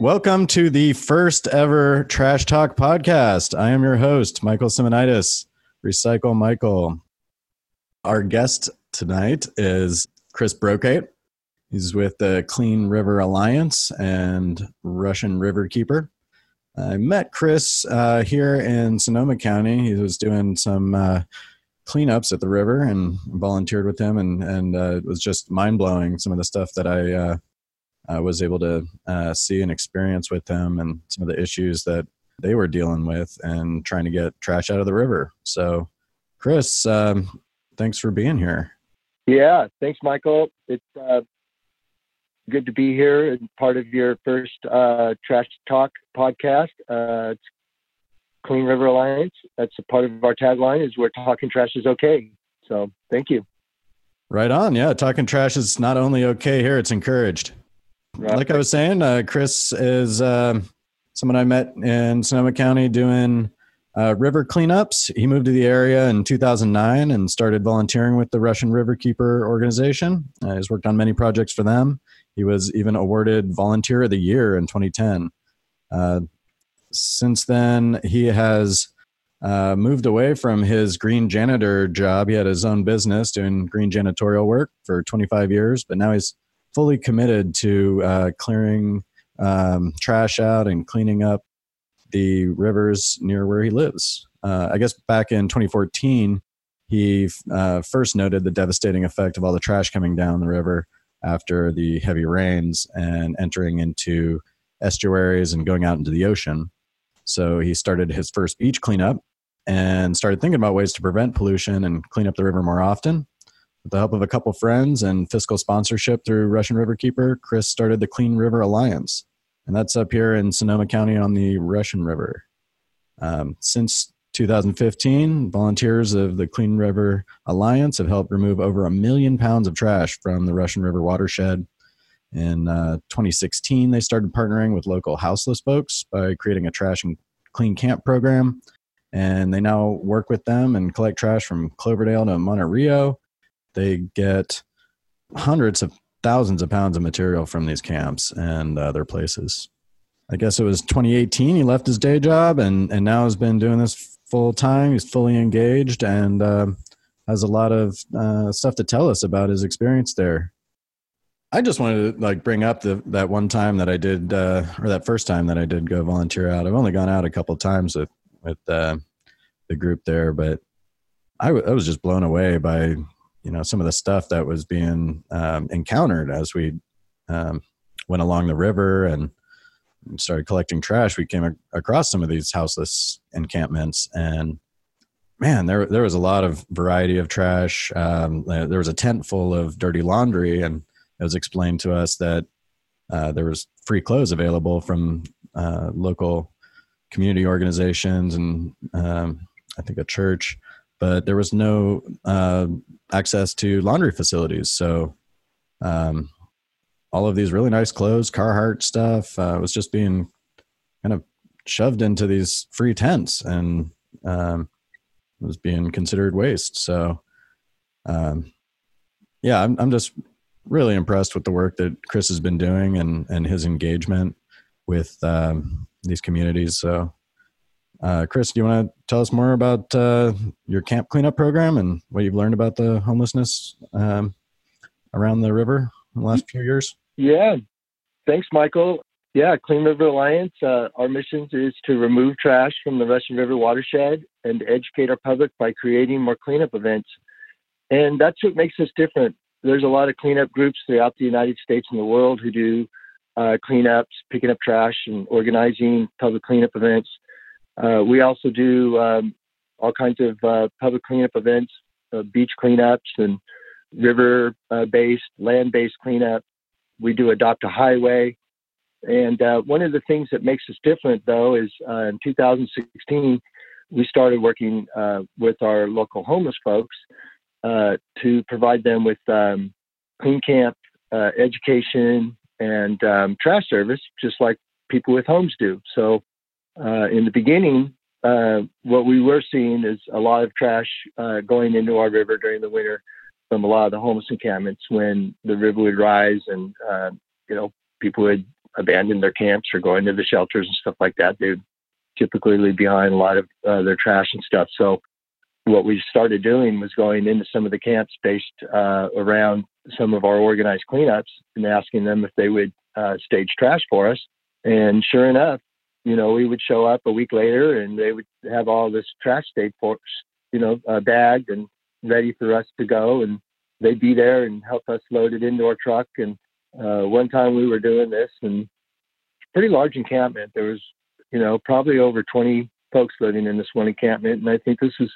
Welcome to the first ever Trash Talk podcast. I am your host, Michael Simonitis, Recycle Michael. Our guest tonight is Chris Brokate. He's with the Clean River Alliance and Russian River Keeper. I met Chris uh, here in Sonoma County. He was doing some uh, cleanups at the river and volunteered with him, and and uh, it was just mind blowing some of the stuff that I uh, uh, was able to uh, see and experience with them, and some of the issues that they were dealing with, and trying to get trash out of the river. So, Chris, um, thanks for being here. Yeah, thanks, Michael. It's uh, good to be here and part of your first uh, Trash Talk podcast. Uh, it's Clean River Alliance. That's a part of our tagline is "We're talking trash is okay." So, thank you. Right on. Yeah, talking trash is not only okay here; it's encouraged. Right. Like I was saying, uh, Chris is uh, someone I met in Sonoma County doing uh, river cleanups. He moved to the area in 2009 and started volunteering with the Russian River Keeper organization. Uh, he's worked on many projects for them. He was even awarded Volunteer of the Year in 2010. Uh, since then, he has uh, moved away from his green janitor job. He had his own business doing green janitorial work for 25 years, but now he's fully committed to uh, clearing um, trash out and cleaning up the rivers near where he lives. Uh, I guess back in 2014, he uh, first noted the devastating effect of all the trash coming down the river after the heavy rains and entering into estuaries and going out into the ocean. So he started his first beach cleanup and started thinking about ways to prevent pollution and clean up the river more often. With the help of a couple friends and fiscal sponsorship through Russian River Keeper, Chris started the Clean River Alliance, and that's up here in Sonoma County on the Russian River. Um, since 2015, volunteers of the Clean River Alliance have helped remove over a million pounds of trash from the Russian River watershed. In uh, 2016, they started partnering with local houseless folks by creating a trash and clean camp program. And they now work with them and collect trash from Cloverdale to Monte Rio. They get hundreds of thousands of pounds of material from these camps and other places. I guess it was 2018. He left his day job and, and now has been doing this full time. He's fully engaged and uh, has a lot of uh, stuff to tell us about his experience there. I just wanted to like bring up the that one time that I did, uh, or that first time that I did go volunteer out. I've only gone out a couple times with with uh, the group there, but I, w- I was just blown away by you know some of the stuff that was being um, encountered as we um, went along the river and started collecting trash. We came across some of these houseless encampments and man, there there was a lot of variety of trash. Um, there was a tent full of dirty laundry, and it was explained to us that uh, there was free clothes available from uh, local community organizations and um, I think a church, but there was no uh, access to laundry facilities. So um, all of these really nice clothes, Carhartt stuff, uh, was just being kind of shoved into these free tents and um, was being considered waste. So, um, yeah, I'm, I'm just really impressed with the work that Chris has been doing and and his engagement with um, these communities. So, uh, Chris, do you want to tell us more about uh, your camp cleanup program and what you've learned about the homelessness um, around the river in the last few years? Yeah, thanks, Michael. Yeah, Clean River Alliance. Uh, our mission is to remove trash from the Russian River watershed and educate our public by creating more cleanup events. And that's what makes us different there's a lot of cleanup groups throughout the United States and the world who do uh, cleanups, picking up trash, and organizing public cleanup events. Uh, we also do um, all kinds of uh, public cleanup events, uh, beach cleanups, and river-based, land-based cleanup. We do adopt a highway. And uh, one of the things that makes us different, though, is uh, in 2016, we started working with our local homeless folks uh, to provide them with um, clean camp uh, education and um, trash service, just like people with homes do. So, uh, in the beginning, uh, what we were seeing is a lot of trash uh, going into our river during the winter from a lot of the homeless encampments when the river would rise and uh, you know people would abandon their camps or go into the shelters and stuff like that. They would typically leave behind a lot of uh, their trash and stuff. So what we started doing was going into some of the camps based uh, around some of our organized cleanups and asking them if they would uh, stage trash for us. And sure enough, you know, we would show up a week later and they would have all this trash state for, you know, uh, bagged and ready for us to go. And they'd be there and help us load it into our truck. And uh, one time we were doing this and pretty large encampment. There was, you know, probably over 20 folks living in this one encampment. And I think this is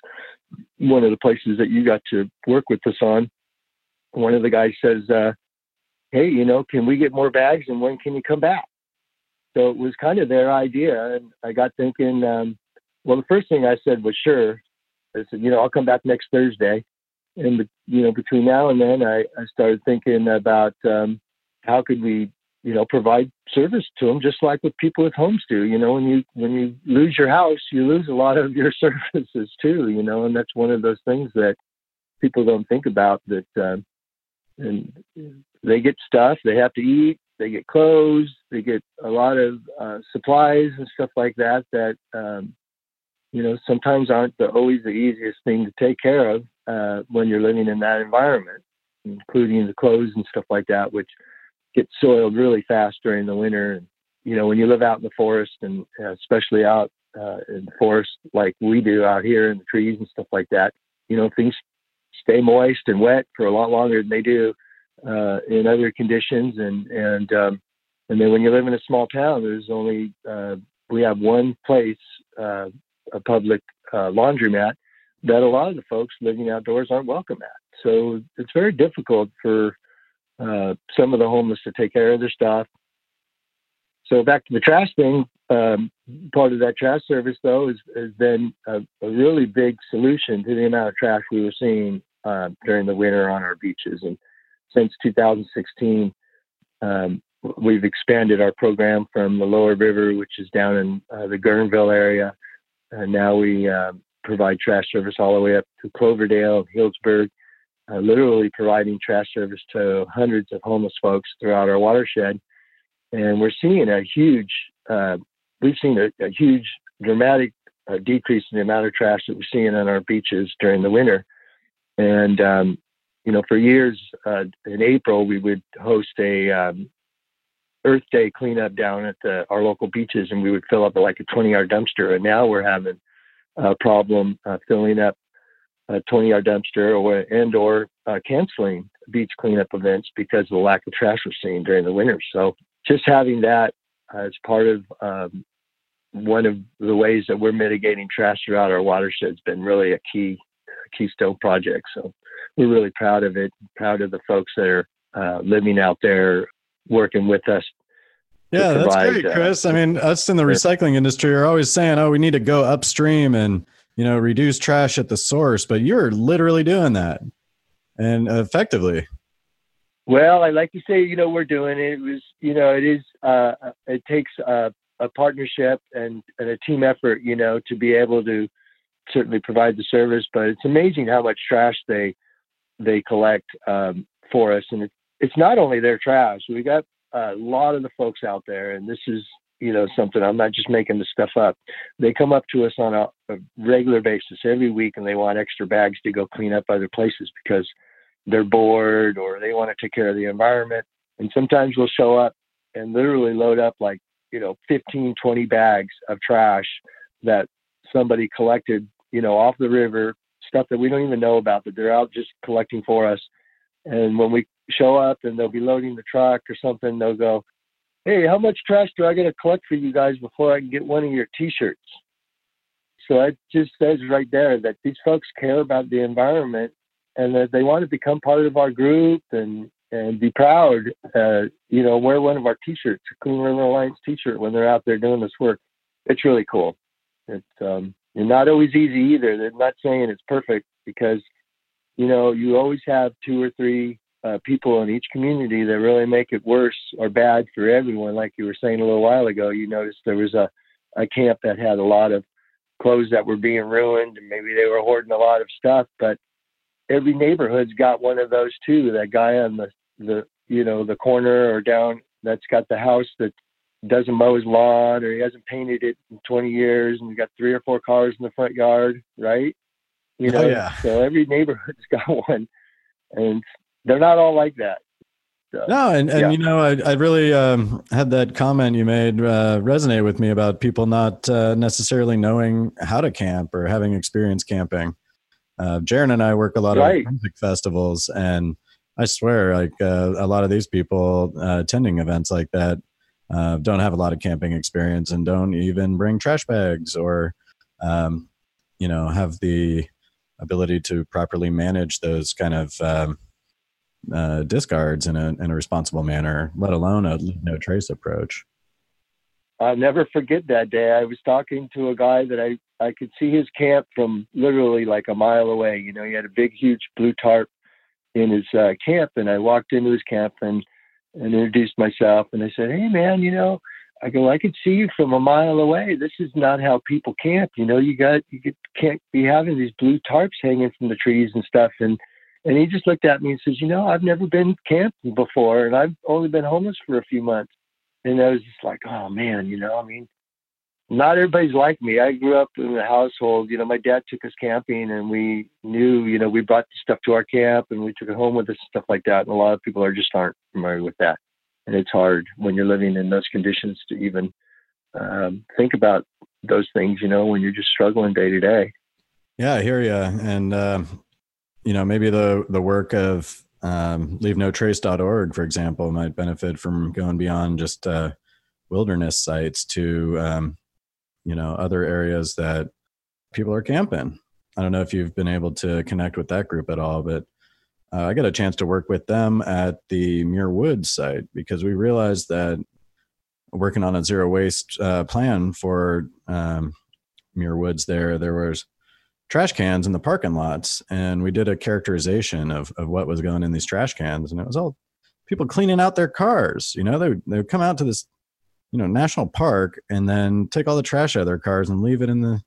one of the places that you got to work with us on. One of the guys says, uh, Hey, you know, can we get more bags and when can you come back? So it was kind of their idea. And I got thinking, um, well, the first thing I said was sure. I said, you know, I'll come back next Thursday. And, you know, between now and then, I, I started thinking about um, how could we you know provide service to them just like what people with homes do you know when you when you lose your house you lose a lot of your services too you know and that's one of those things that people don't think about that uh, and they get stuff they have to eat they get clothes they get a lot of uh, supplies and stuff like that that um, you know sometimes aren't the, always the easiest thing to take care of uh, when you're living in that environment including the clothes and stuff like that which get soiled really fast during the winter. And, you know, when you live out in the forest and uh, especially out uh, in the forest like we do out here in the trees and stuff like that, you know, things stay moist and wet for a lot longer than they do uh, in other conditions. And, and, um, and then when you live in a small town, there's only, uh, we have one place, uh, a public uh, laundromat that a lot of the folks living outdoors aren't welcome at. So it's very difficult for uh, some of the homeless to take care of their stuff. So back to the trash thing, um, part of that trash service though is, has been a, a, really big solution to the amount of trash we were seeing uh, during the winter on our beaches. And since 2016, um, we've expanded our program from the lower river, which is down in uh, the Guerneville area. And now we uh, provide trash service all the way up to Cloverdale, Healdsburg, uh, literally providing trash service to hundreds of homeless folks throughout our watershed. And we're seeing a huge, uh, we've seen a, a huge, dramatic uh, decrease in the amount of trash that we're seeing on our beaches during the winter. And, um, you know, for years uh, in April, we would host a um, Earth Day cleanup down at the, our local beaches, and we would fill up like a 20 yard dumpster. And now we're having a problem uh, filling up a 20 yard dumpster or and or uh, canceling beach cleanup events because of the lack of trash we're seeing during the winter. So just having that as part of um, one of the ways that we're mitigating trash throughout our watershed has been really a key keystone project. So we're really proud of it, proud of the folks that are uh, living out there working with us. Yeah, provide, that's great, uh, Chris. Uh, I mean, us in the recycling industry are always saying, "Oh, we need to go upstream and you know, reduce trash at the source, but you're literally doing that and effectively. Well, I like to say, you know, we're doing it. It was, you know, it is, uh, it takes a, a partnership and, and a team effort, you know, to be able to certainly provide the service, but it's amazing how much trash they, they collect um, for us. And it, it's not only their trash. We got a lot of the folks out there, and this is you know something i'm not just making the stuff up they come up to us on a, a, regular basis every week and they want extra bags to go clean up other places because they're bored or they want to take care of the environment and sometimes we'll show up and literally load up like you know 15 20 bags of trash that somebody collected you know off the river stuff that we don't even know about that they're out just collecting for us and when we show up and they'll be loading the truck or something they'll go hey, how much trash do I got to collect for you guys before I can get one of your T-shirts? So it just says right there that these folks care about the environment and that they want to become part of our group and and be proud. Uh, you know, wear one of our T-shirts, a Clean River Alliance T-shirt when they're out there doing this work. It's really cool. It's um, not always easy either. They're not saying it's perfect because you know you always have two or three uh, people in each community that really make it worse or bad for everyone. Like you were saying a little while ago, you noticed there was a, a camp that had a lot of clothes that were being ruined and maybe they were hoarding a lot of stuff, but every neighborhood's got one of those too. That guy on the, the, you know, the corner or down that's got the house that doesn't mow his lawn or he hasn't painted it in 20 years and we got three or four cars in the front yard, right? You oh, know, oh, yeah. so every neighborhood's got one, and they're not all like that. So, no, and, and yeah. you know, I, I really um, had that comment you made uh, resonate with me about people not uh, necessarily knowing how to camp or having experience camping. Uh, Jaron and I work a lot right. of music festivals, and I swear, like uh, a lot of these people uh, attending events like that uh, don't have a lot of camping experience and don't even bring trash bags or, um, you know, have the ability to properly manage those kind of um, uh, discards in a in a responsible manner, let alone a no trace approach. I'll never forget that day. I was talking to a guy that I I could see his camp from literally like a mile away. You know, he had a big, huge blue tarp in his uh, camp, and I walked into his camp and and introduced myself, and I said, "Hey, man, you know." I go, I could see you from a mile away. This is not how people camp. You know, you got you can't be having these blue tarps hanging from the trees and stuff. And and he just looked at me and says, you know, I've never been camping before, and I've only been homeless for a few months. And I was just like, oh man, you know, I mean, not everybody's like me. I grew up in a household, you know, my dad took us camping and we knew, you know, we brought the stuff to our camp and we took it home with us, stuff like that. And a lot of people are just aren't familiar with that. And it's hard when you're living in those conditions to even um, think about those things, you know, when you're just struggling day to day. Yeah, I hear you. And uh, you know, maybe the the work of um, leavenotrace.org, for example, might benefit from going beyond just uh, wilderness sites to um, you know other areas that people are camping. I don't know if you've been able to connect with that group at all, but uh, I got a chance to work with them at the Muir Woods site because we realized that working on a zero waste uh, plan for um, Muir Woods there, there was trash cans in the parking lots and we did a characterization of, of what was going in these trash cans and it was all people cleaning out their cars you know they, they would come out to this you know national park and then take all the trash out of their cars and leave it in the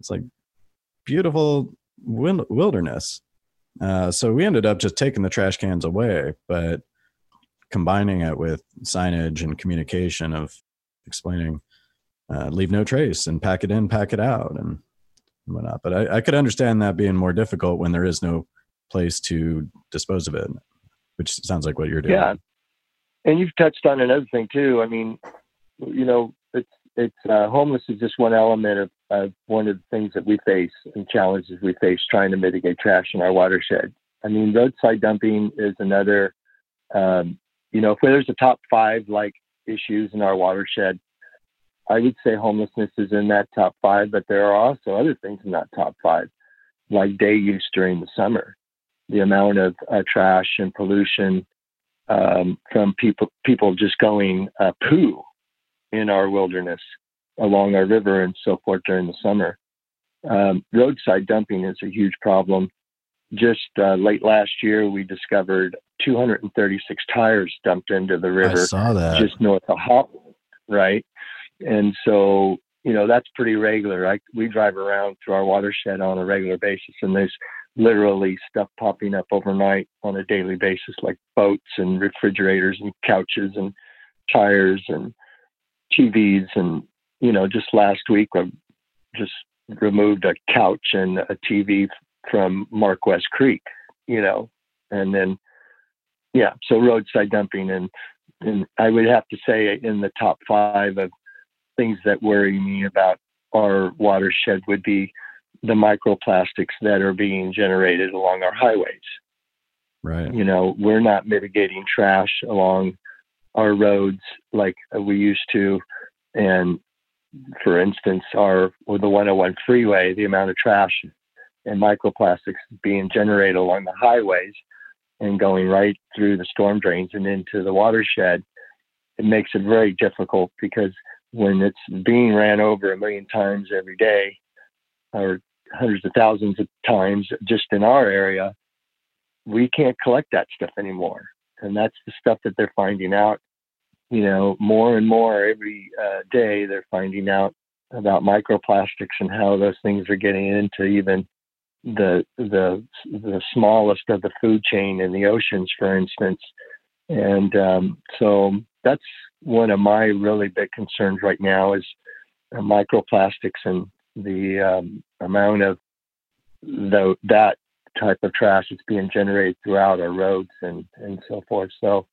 it's like beautiful wilderness uh, so we ended up just taking the trash cans away but combining it with signage and communication of explaining uh, leave no trace and pack it in pack it out and whatnot. But I, I could understand that being more difficult when there is no place to dispose of it, which sounds like what you're doing. Yeah, and you've touched on another thing too. I mean, you know, it's it's uh, homeless is just one element of, of one of the things that we face and challenges we face trying to mitigate trash in our watershed. I mean, roadside dumping is another. Um, you know, if there's a top five like issues in our watershed, I would say homelessness is in that top five, but there are also other things in that top five, like day use during the summer. The amount of uh, trash and pollution um, from people people just going uh, poo in our wilderness along our river and so forth during the summer. Um, roadside dumping is a huge problem. Just uh, late last year, we discovered 236 tires dumped into the river I saw that. just north of Hop, right? And so, you know, that's pretty regular. I, we drive around through our watershed on a regular basis, and there's literally stuff popping up overnight on a daily basis, like boats and refrigerators and couches and tires and TVs. And, you know, just last week, I just removed a couch and a TV from Mark West Creek, you know, and then, yeah, so roadside dumping. And, and I would have to say in the top five of things that worry me about our watershed would be the microplastics that are being generated along our highways. Right. You know, we're not mitigating trash along our roads like we used to. And for instance, our with the 101 freeway, the amount of trash and microplastics being generated along the highways and going right through the storm drains and into the watershed, it makes it very difficult because when it's being ran over a million times every day or hundreds of thousands of times just in our area, we can't collect that stuff anymore. And that's the stuff that they're finding out. You know, more and more every uh, day, they're finding out about microplastics and how those things are getting into even the the the smallest of the food chain in the oceans, for instance. And um, so that's one of my really big concerns right now is uh, microplastics and the um, amount of the, that type of trash that's being generated throughout our roads and, and so forth. So,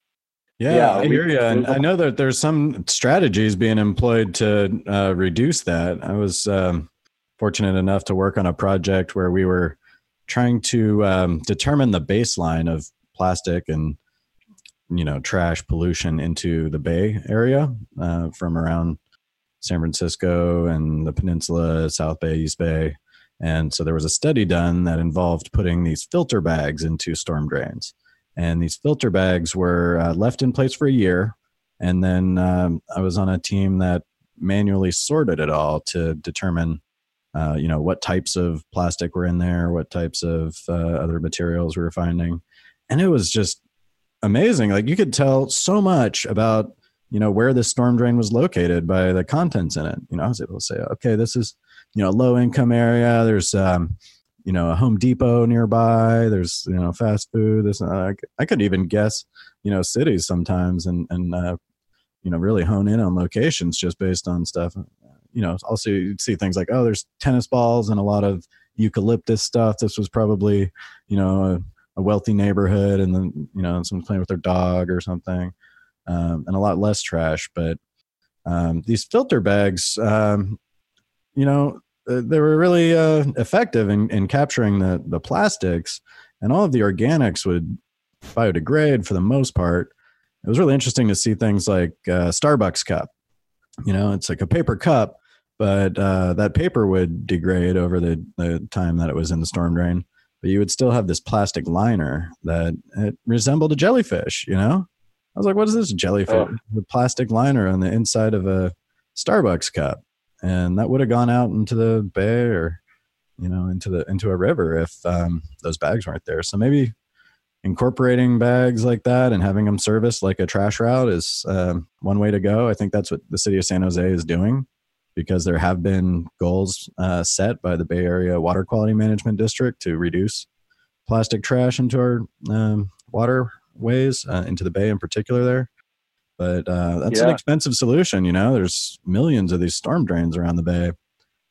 yeah, yeah I hear you. And I know that there's some strategies being employed to uh, reduce that. I was um, fortunate enough to work on a project where we were trying to um, determine the baseline of plastic and you know trash pollution into the bay area uh, from around san francisco and the peninsula south bay east bay and so there was a study done that involved putting these filter bags into storm drains and these filter bags were uh, left in place for a year and then um, i was on a team that manually sorted it all to determine uh, you know what types of plastic were in there what types of uh, other materials we were finding and it was just amazing. Like you could tell so much about you know where the storm drain was located by the contents in it. You know, I was able to say, okay, this is you know low income area. There's um, you know a Home Depot nearby. There's you know fast food. This uh, I could even guess you know cities sometimes and and uh, you know really hone in on locations just based on stuff. You know, also you'd see things like oh, there's tennis balls and a lot of eucalyptus stuff. This was probably you know a wealthy neighborhood and then you know someone's playing with their dog or something um, and a lot less trash but um, these filter bags um, you know they were really uh, effective in, in capturing the, the plastics and all of the organics would biodegrade for the most part it was really interesting to see things like uh, starbucks cup you know it's like a paper cup but uh, that paper would degrade over the, the time that it was in the storm drain but you would still have this plastic liner that it resembled a jellyfish, you know? I was like, what is this jellyfish? Oh. The plastic liner on the inside of a Starbucks cup. And that would have gone out into the bay or, you know, into the into a river if um, those bags weren't there. So maybe incorporating bags like that and having them serviced like a trash route is um, one way to go. I think that's what the city of San Jose is doing because there have been goals uh, set by the Bay Area Water Quality Management District to reduce plastic trash into our um, waterways, uh, into the bay in particular there. But uh, that's yeah. an expensive solution, you know. There's millions of these storm drains around the bay,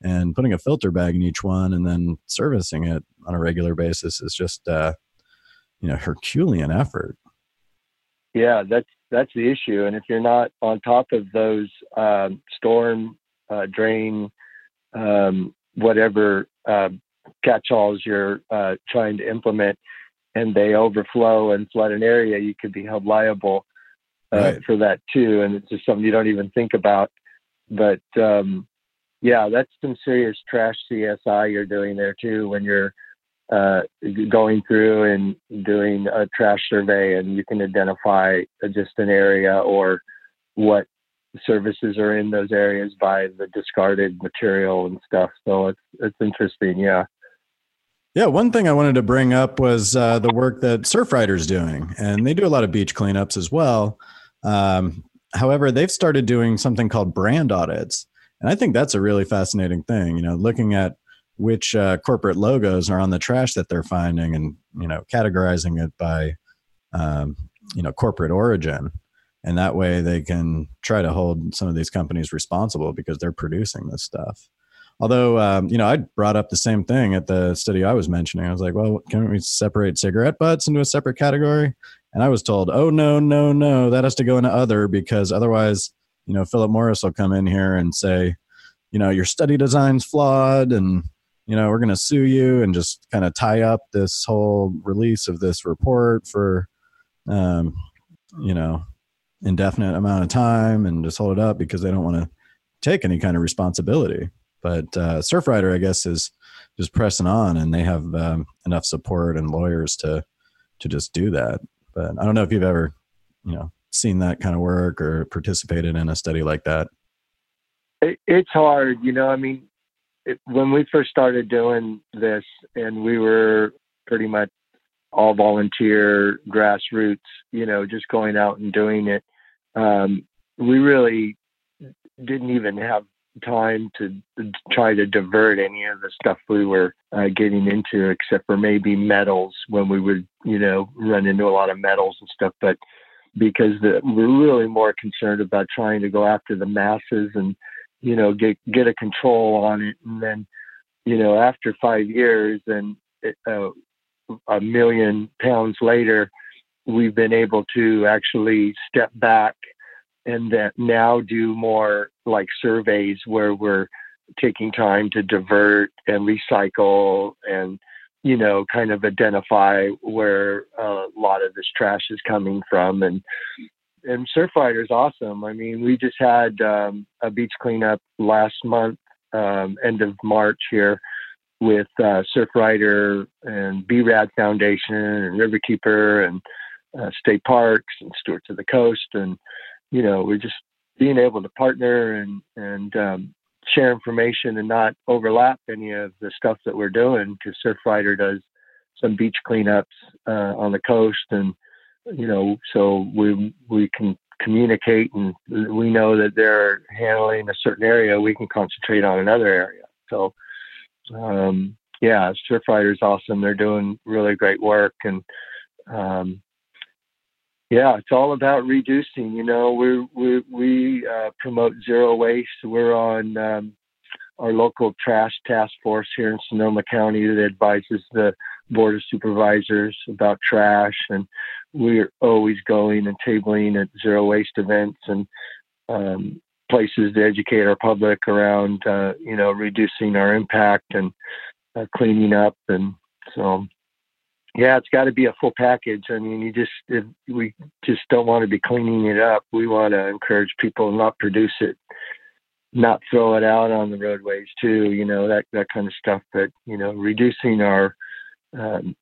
and putting a filter bag in each one and then servicing it on a regular basis is just, uh, you know, Herculean effort. Yeah, that's that's the issue. And if you're not on top of those um, storm uh, drain, um, whatever uh, catch-alls you're uh, trying to implement, and they overflow and flood an area, you could be held liable uh, right. for that too. And it's just something you don't even think about. But um, yeah, that's some serious trash CSI you're doing there too when you're uh, going through and doing a trash survey, and you can identify just an area or what services are in those areas by the discarded material and stuff. So it's it's interesting, yeah. Yeah, one thing I wanted to bring up was uh, the work that Surfrider's doing, and they do a lot of beach cleanups as well. Um, however, they've started doing something called brand audits, and I think that's a really fascinating thing. You know, looking at which uh, corporate logos are on the trash that they're finding, and you know, categorizing it by um, you know corporate origin. And that way they can try to hold some of these companies responsible because they're producing this stuff. Although um, you know i brought up the same thing at the study i was mentioning. I was like well can we separate cigarette butts into a separate category and i was told oh no no no that has to go into other because otherwise you know philip morris will come in here and say you know your study design's flawed and you know we're going to sue you and just kind of tie up this whole release of this report for um, you know indefinite amount of time and just hold it up because they don't want to take any kind of responsibility. But uh, Surfrider, I guess, is just pressing on, and they have um, enough support and lawyers to to just do that. But I don't know if you've ever, you know, seen that kind of work or participated in a study like that. It, it's hard, you know. I mean, it, when we first started doing this, and we were pretty much all volunteer, grassroots, you know, just going out and doing it um, we really didn't even have time to try to divert any of the stuff we were uh, getting into, except for maybe metals when we would, you know, run into a lot of metals and stuff. But because the, we're really more concerned about trying to go after the masses and you know get get a control on it and then you know after five years and uh, a million pounds later we've been able to actually step back and that now do more like surveys where we're taking time to divert and recycle and you know kind of identify where a lot of this trash is coming from. And and Surfrider is awesome. I mean we just had um, a beach cleanup last month um, end of march here with uh, Surfrider and brad foundation and riverkeeper and uh, state parks and stewards of the coast and you know we're just being able to partner and and um, share information and not overlap any of the stuff that we're doing because Surfrider does some beach cleanups uh, on the coast and you know so we we can communicate and we know that they're handling a certain area we can concentrate on another area. So um, yeah Surfrider is awesome. They're doing really great work and um, yeah, it's all about reducing. You know, we we we uh, promote zero waste. We're on um, our local trash task force here in Sonoma County that advises the board of supervisors about trash, and we're always going and tabling at zero waste events and um, places to educate our public around, uh, you know, reducing our impact and uh, cleaning up, and so yeah, it's got to be a full package. I mean, you just if we just don't want to be cleaning it up. We want to encourage people not produce it, not throw it out on the roadways too. You know that that kind of stuff. But you know, reducing our um,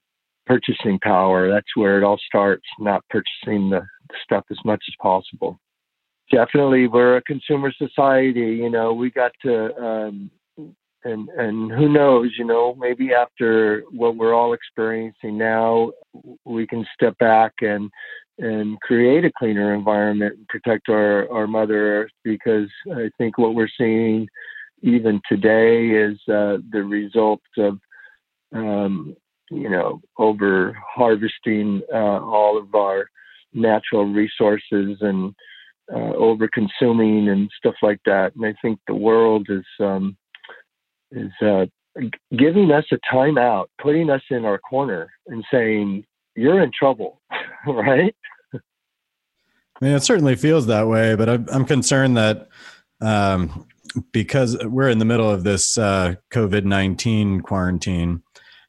purchasing power. That's where it all starts. Not purchasing the stuff as much as possible. Definitely, we're a consumer society. You know, we got to um, and and who knows you know maybe after what we're all experiencing now we can step back and and create a cleaner environment and protect our our mother earth because i think what we're seeing even today is uh, the results of um, you know over harvesting uh, all of our natural resources and uh, over consuming and stuff like that. And i think the world is um, is uh, giving us a timeout, putting us in our corner, and saying, "You're in trouble," right? I mean, it certainly feels that way, but I'm, I'm concerned that um, because we're in the middle of this uh, COVID nineteen quarantine,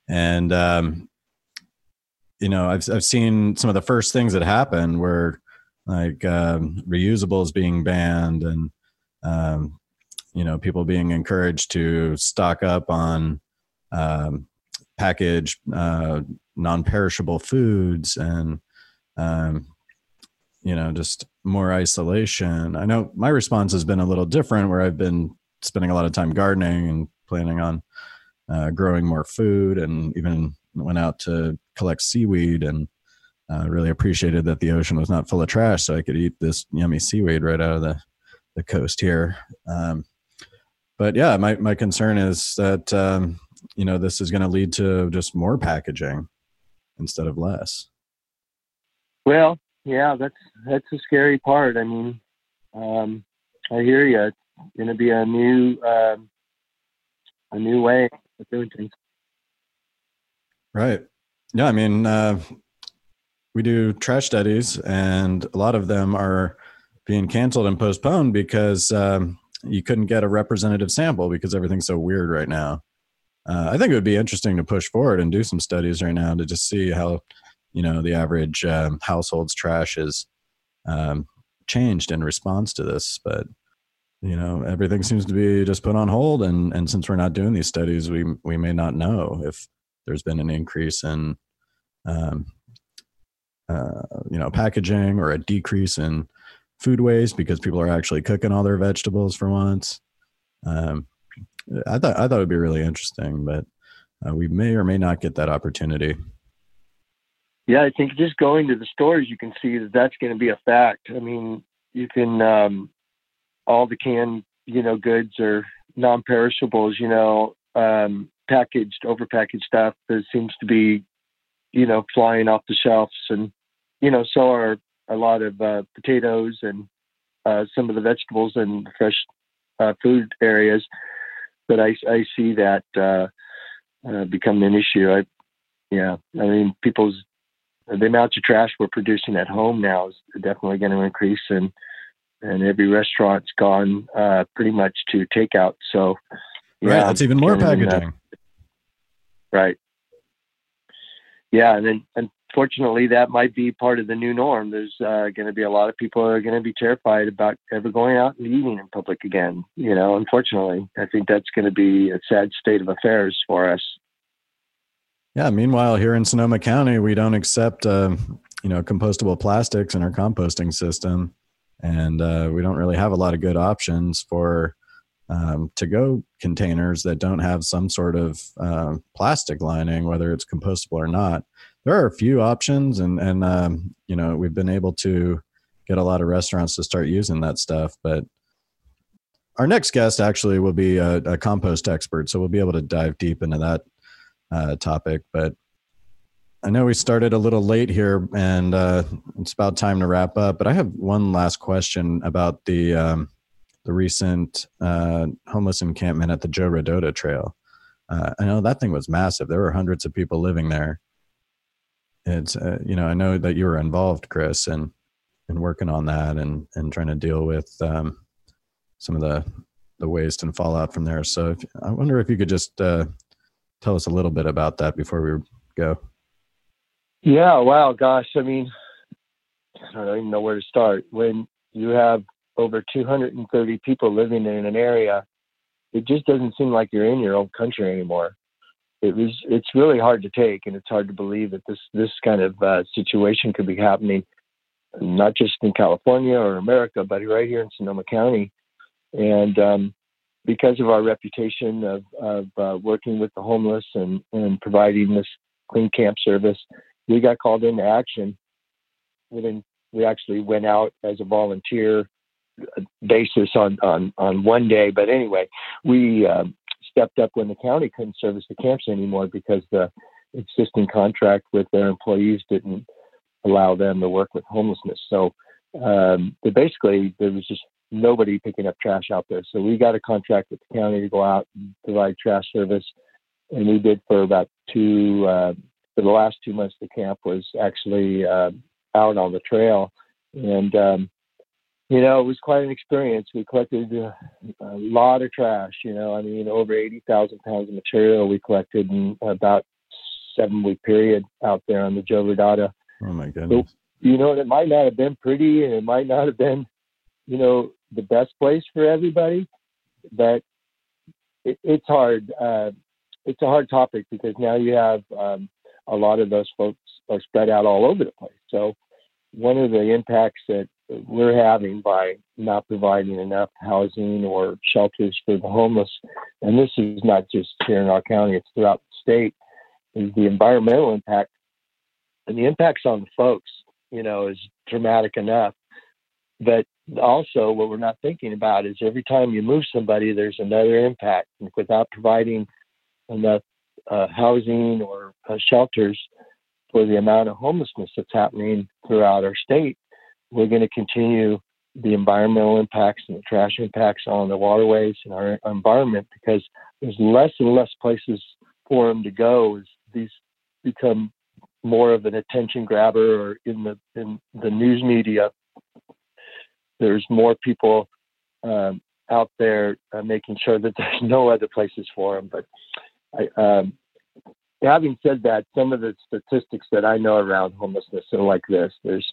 and um, you know, I've I've seen some of the first things that happen where like um, reusables being banned and um, you know people being encouraged to stock up on um, packaged uh, non-perishable foods and um, you know just more isolation. I know my response has been a little different where i've been spending a lot of time gardening and planning on uh, growing more food and even went out to collect seaweed and uh, really appreciated that the ocean was not full of trash so i could eat this yummy seaweed right out of the, the coast here. Um, but yeah, my, my concern is that, um, you know, this is going to lead to just more packaging instead of less. Well, yeah, that's, that's the scary part. I mean, um, I hear you. It's going to be a new, um, a new way of doing things. Right. Yeah. I mean, uh, we do trash studies and a lot of them are being canceled and postponed because um, you couldn't get a representative sample because everything's so weird right now. Uh, I think it would be interesting to push forward and do some studies right now to just see how, you know, the average um, household's trash is um, changed in response to this. But you know, everything seems to be just put on hold, and and since we're not doing these studies, we we may not know if there's been an increase in, um, uh, you know, packaging or a decrease in food waste because people are actually cooking all their vegetables for once. Um, I thought I thought it'd be really interesting, but uh, we may or may not get that opportunity. Yeah, I think just going to the stores, you can see that that's going to be a fact. I mean, you can um, all the canned, you know, goods or non-perishables, you know, um, packaged, overpackaged stuff that seems to be, you know, flying off the shelves, and you know, so are a lot of uh, potatoes and uh, some of the vegetables and fresh uh, food areas. But I, I see that uh, uh, become an issue. I, yeah, I mean, people's the amount of trash we're producing at home now is definitely going to increase, and and every restaurant's gone uh, pretty much to takeout. So, yeah, right, that's even more packaging. right. Yeah, and then unfortunately, that might be part of the new norm. There's uh, going to be a lot of people are going to be terrified about ever going out and eating in public again. You know, unfortunately, I think that's going to be a sad state of affairs for us. Yeah. Meanwhile, here in Sonoma County, we don't accept, uh, you know, compostable plastics in our composting system, and uh, we don't really have a lot of good options for um, to go containers that don't have some sort of uh, plastic lining, whether it's compostable or not. There are a few options, and and um, you know we've been able to get a lot of restaurants to start using that stuff. But our next guest actually will be a, a compost expert, so we'll be able to dive deep into that uh, topic. But I know we started a little late here, and uh, it's about time to wrap up. But I have one last question about the um, the recent uh, homeless encampment at the Joe Rodota Trail. Uh, I know that thing was massive. There were hundreds of people living there. It's uh, you know I know that you were involved, Chris, and and working on that and and trying to deal with um, some of the the waste and fallout from there. So if, I wonder if you could just uh, tell us a little bit about that before we go. Yeah, wow, gosh, I mean, I don't even know where to start. When you have over 230 people living in an area, it just doesn't seem like you're in your own country anymore. It was, it's really hard to take, and it's hard to believe that this this kind of uh, situation could be happening, not just in California or America, but right here in Sonoma County. And um, because of our reputation of, of uh, working with the homeless and, and providing this clean camp service, we got called into action. Within, we actually went out as a volunteer basis on on on one day. But anyway, we um, stepped up when the county couldn't service the camps anymore because the existing contract with their employees didn't allow them to work with homelessness. So um, basically, there was just nobody picking up trash out there. So we got a contract with the county to go out and provide trash service, and we did for about two. Uh, for the last two months, the camp was actually uh, out on the trail, and um, you know, it was quite an experience. We collected a, a lot of trash. You know, I mean, over eighty thousand pounds of material we collected in about seven week period out there on the Joe Rodota. Oh my goodness! So, you know, it might not have been pretty, and it might not have been, you know, the best place for everybody, but it, it's hard. Uh, it's a hard topic because now you have um, a lot of those folks are spread out all over the place. So one of the impacts that we're having by not providing enough housing or shelters for the homeless, and this is not just here in our county, it's throughout the state, is the environmental impact. And the impacts on the folks, you know, is dramatic enough. But also, what we're not thinking about is every time you move somebody, there's another impact. And without providing enough uh, housing or uh, shelters for the amount of homelessness that's happening throughout our state, we're going to continue the environmental impacts and the trash impacts on the waterways and our environment because there's less and less places for them to go as these become more of an attention grabber or in the in the news media. There's more people um, out there uh, making sure that there's no other places for them but I, um, having said that some of the statistics that i know around homelessness are like this. There's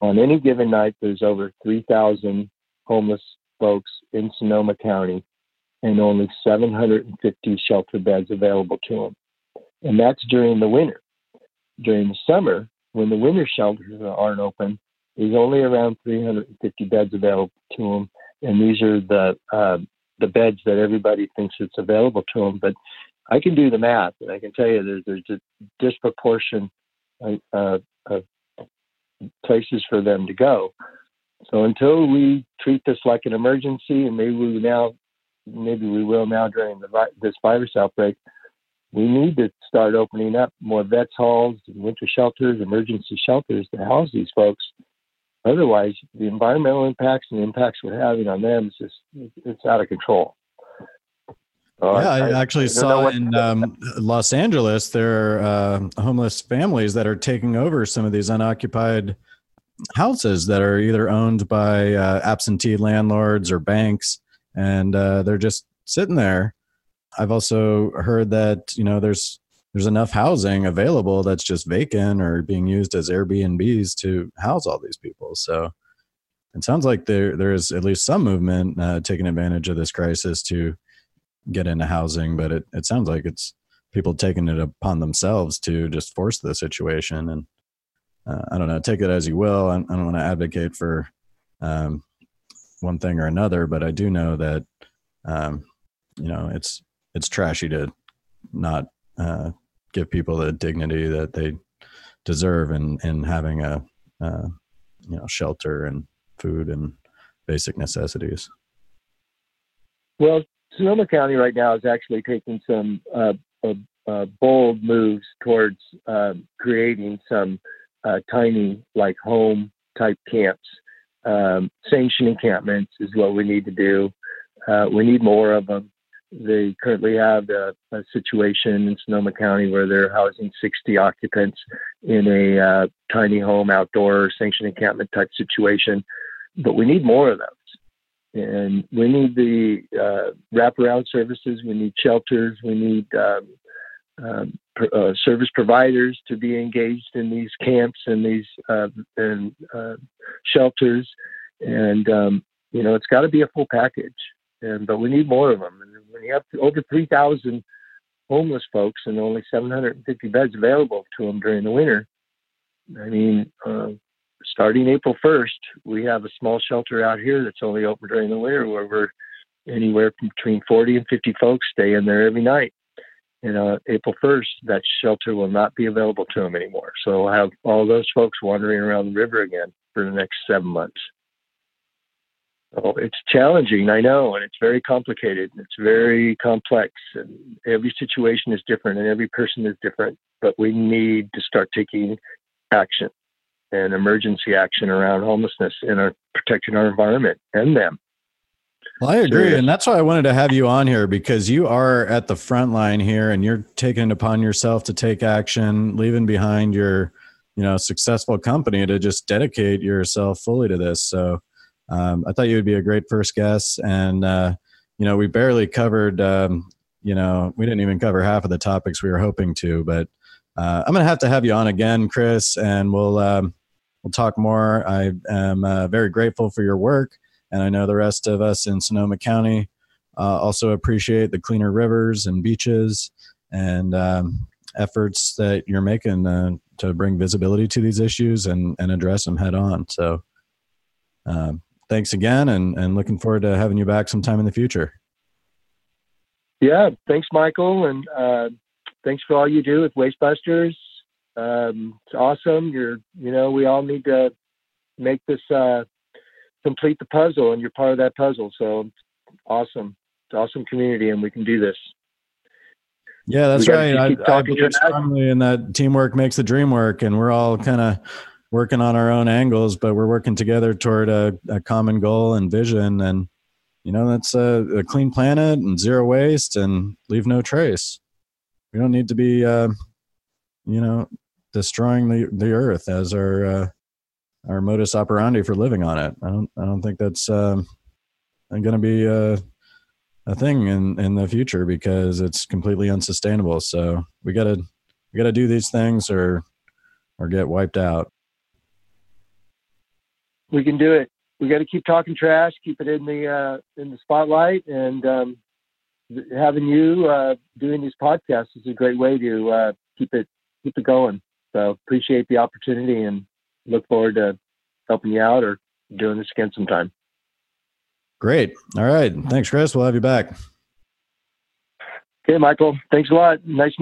on any given night, there's over 3,000 homeless folks in Sonoma County and only 750 shelter beds available to them. And that's during the winter. During the summer, when the winter shelters aren't open, there's only around 350 beds available to them. And these are the uh, the beds that everybody thinks it's available to them. But I can do the math, and I can tell you there's, there's a disproportion uh, of places for them to go. So until we treat this like an emergency, and maybe we now, maybe we will now during the, this virus outbreak, we need to start opening up more vets halls, winter shelters, emergency shelters to house these folks. otherwise, the environmental impacts and the impacts we're having on them is just it's out of control. Yeah, I, I actually I saw in um, Los Angeles there are uh, homeless families that are taking over some of these unoccupied houses that are either owned by uh, absentee landlords or banks, and uh, they're just sitting there. I've also heard that you know there's there's enough housing available that's just vacant or being used as Airbnbs to house all these people. So it sounds like there there is at least some movement uh, taking advantage of this crisis to get into housing, but it, it sounds like it's people taking it upon themselves to just force the situation. And uh, I don't know, take it as you will. I, I don't want to advocate for um, one thing or another, but I do know that um, you know it's it's trashy to not uh, give people the dignity that they deserve in in having a uh, you know shelter and food and basic necessities. Well, Sonoma County right now is actually taking some uh, uh, uh bold moves towards um, creating some uh, tiny, like home type camps. Um, sanctioned encampments is what we need to do. Uh, we need more of them. They currently have a, a, situation in Sonoma County where they're housing 60 occupants in a uh, tiny home outdoor sanctioned encampment type situation. But we need more of those. And we need the uh, wraparound services, we need shelters, we need um, um, uh, service providers to be engaged in these camps and these uh, and, uh, shelters. And, um, you know, it's got to be a full package and but we need more of them. And when you have over 3,000 homeless folks and only 750 beds available to them during the winter, I mean, uh, starting April 1st, we have a small shelter out here that's only open during the winter where we're anywhere between 40 and 50 folks stay in there every night. And uh, April 1st, that shelter will not be available to them anymore. So we'll have all those folks wandering around the river again for the next seven months. Oh, it's challenging, I know, and it's very complicated. It's very complex, and every situation is different, and every person is different. But we need to start taking action and emergency action around homelessness and our, protecting our environment and them. Well, I agree, and that's why I wanted to have you on here because you are at the front line here, and you're taking it upon yourself to take action, leaving behind your, you know, successful company to just dedicate yourself fully to this. So um, I thought you would be a great first guest, and uh, you know, we barely covered. Um, you know, we didn't even cover half of the topics we were hoping to, but uh, I'm going to have to have you on again, Chris, and we'll um, we'll talk more. I am uh, very grateful for your work, and I know the rest of us in Sonoma County uh, also appreciate the cleaner rivers and beaches and um, efforts that you're making uh, to bring visibility to these issues and, and address them head on. So, um, thanks again and, and looking forward to having you back sometime in the future. Yeah, thanks, Michael. And uh, thanks for all you do with Wastebusters. Um, it's awesome. You're, you know, we all need to make this uh, complete the puzzle, and you're part of that puzzle. So awesome. It's awesome community, and we can do this. Yeah, that's right. I, I believe strongly in that teamwork makes the dream work, and we're all kind of working on our own angles, but we're working together toward a, a common goal and vision. And, you know, that's a, a, clean planet and zero waste and leave no trace. We don't need to be, uh, you know, destroying the, the earth as our, uh, our modus operandi for living on it. I don't, I don't think that's, um, going to be a, a thing in, in the future because it's completely unsustainable. So we gotta, we gotta do these things or, or get wiped out we can do it. We got to keep talking trash, keep it in the uh, in the spotlight, and um, having you uh, doing these podcasts is a great way to uh, keep it keep it going. So appreciate the opportunity and look forward to helping you out or doing this again sometime. Great. All right. Thanks, Chris. We'll have you back. Okay, Michael. Thanks a lot. Nice.